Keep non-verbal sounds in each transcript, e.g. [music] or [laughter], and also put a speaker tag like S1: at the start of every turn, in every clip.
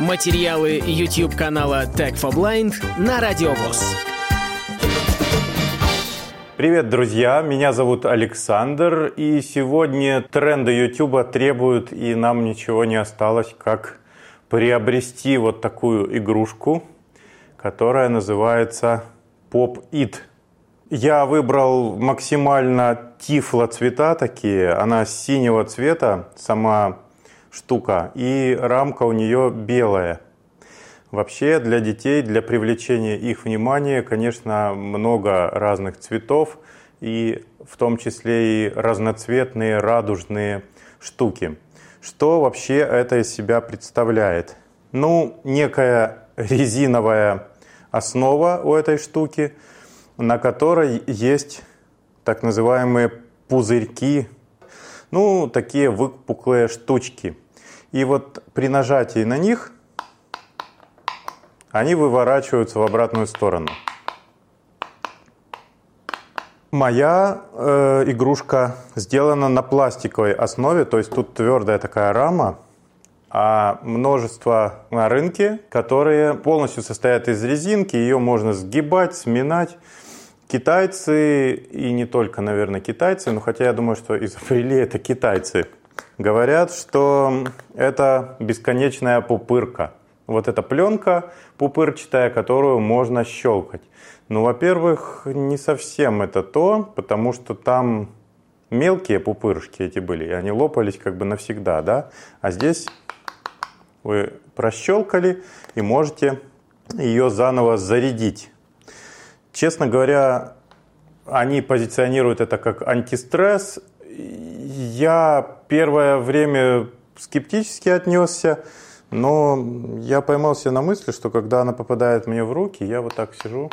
S1: Материалы YouTube канала Tech for Blind на Радиовоз.
S2: Привет, друзья! Меня зовут Александр, и сегодня тренды YouTube требуют, и нам ничего не осталось, как приобрести вот такую игрушку, которая называется Pop It. Я выбрал максимально тифло цвета такие, она синего цвета, сама штука, и рамка у нее белая. Вообще для детей, для привлечения их внимания, конечно, много разных цветов, и в том числе и разноцветные радужные штуки. Что вообще это из себя представляет? Ну, некая резиновая основа у этой штуки, на которой есть так называемые пузырьки, ну, такие выпуклые штучки – и вот при нажатии на них они выворачиваются в обратную сторону. Моя э, игрушка сделана на пластиковой основе, то есть тут твердая такая рама, а множество на рынке, которые полностью состоят из резинки, ее можно сгибать, сминать. Китайцы, и не только, наверное, китайцы, но хотя я думаю, что изобрели [laughs] это китайцы, Говорят, что это бесконечная пупырка. Вот эта пленка пупырчатая, которую можно щелкать. Ну, во-первых, не совсем это то, потому что там мелкие пупырышки эти были, и они лопались как бы навсегда, да? А здесь вы прощелкали и можете ее заново зарядить. Честно говоря, они позиционируют это как антистресс, я первое время скептически отнесся, но я поймался на мысли, что когда она попадает мне в руки, я вот так сижу.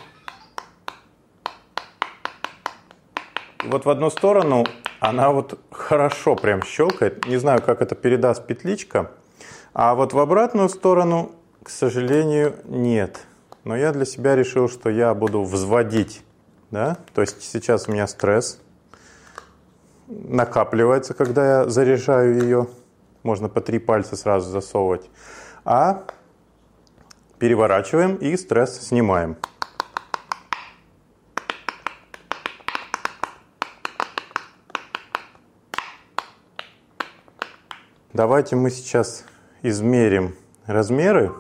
S2: Вот в одну сторону она вот хорошо прям щелкает. Не знаю, как это передаст петличка. А вот в обратную сторону, к сожалению, нет. Но я для себя решил, что я буду взводить. Да? То есть сейчас у меня стресс накапливается, когда я заряжаю ее. Можно по три пальца сразу засовывать. А переворачиваем и стресс снимаем. Давайте мы сейчас измерим размеры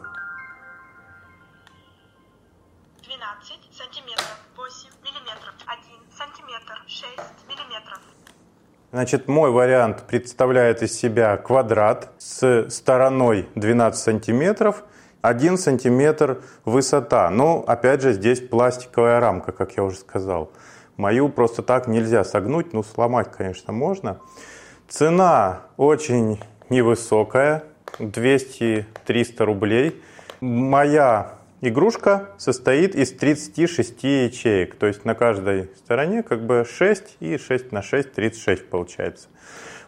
S2: Значит, мой вариант представляет из себя квадрат с стороной 12 сантиметров, 1 сантиметр высота. Но, опять же, здесь пластиковая рамка, как я уже сказал. Мою просто так нельзя согнуть, ну, сломать, конечно, можно. Цена очень невысокая, 200-300 рублей. Моя Игрушка состоит из 36 ячеек, то есть на каждой стороне как бы 6 и 6 на 6, 36 получается.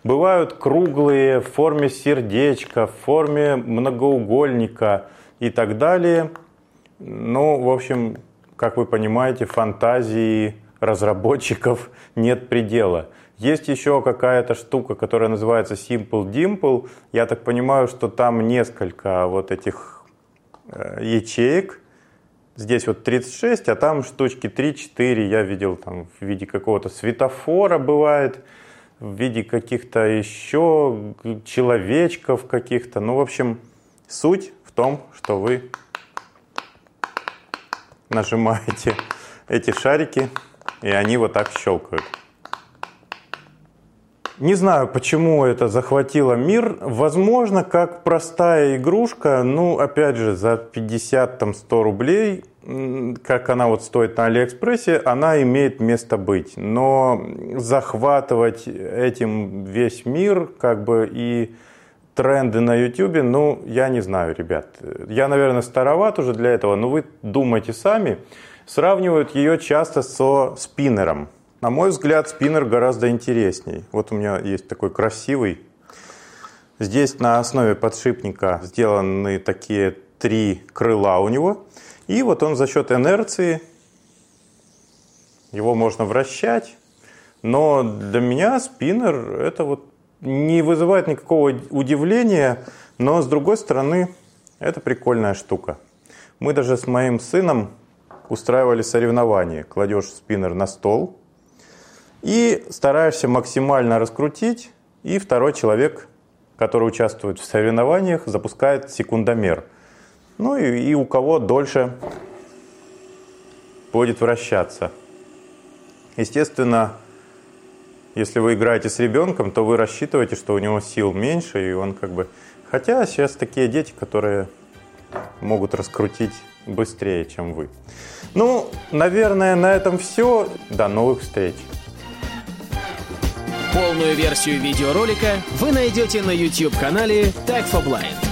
S2: Бывают круглые в форме сердечка, в форме многоугольника и так далее. Ну, в общем, как вы понимаете, фантазии разработчиков [laughs] нет предела. Есть еще какая-то штука, которая называется Simple Dimple. Я так понимаю, что там несколько вот этих ячеек. Здесь вот 36, а там штучки 3-4 я видел там в виде какого-то светофора бывает, в виде каких-то еще человечков каких-то. Ну, в общем, суть в том, что вы нажимаете эти шарики, и они вот так щелкают. Не знаю, почему это захватило мир. Возможно, как простая игрушка, ну, опять же, за 50-100 рублей, как она вот стоит на Алиэкспрессе, она имеет место быть. Но захватывать этим весь мир, как бы и тренды на YouTube, ну, я не знаю, ребят. Я, наверное, староват уже для этого, но вы думайте сами. Сравнивают ее часто со спиннером. На мой взгляд, спиннер гораздо интересней. Вот у меня есть такой красивый. Здесь на основе подшипника сделаны такие три крыла у него. И вот он за счет инерции, его можно вращать. Но для меня спиннер это вот не вызывает никакого удивления, но с другой стороны Это прикольная штука. Мы даже с моим сыном устраивали соревнования. Кладешь спиннер на стол и стараешься максимально раскрутить, и второй человек, который участвует в соревнованиях, запускает секундомер. Ну и, и у кого дольше будет вращаться. Естественно, если вы играете с ребенком, то вы рассчитываете, что у него сил меньше, и он как бы... Хотя сейчас такие дети, которые могут раскрутить быстрее, чем вы. Ну, наверное, на этом все. До новых встреч.
S1: Полную версию видеоролика вы найдете на YouTube-канале Tag for Blind.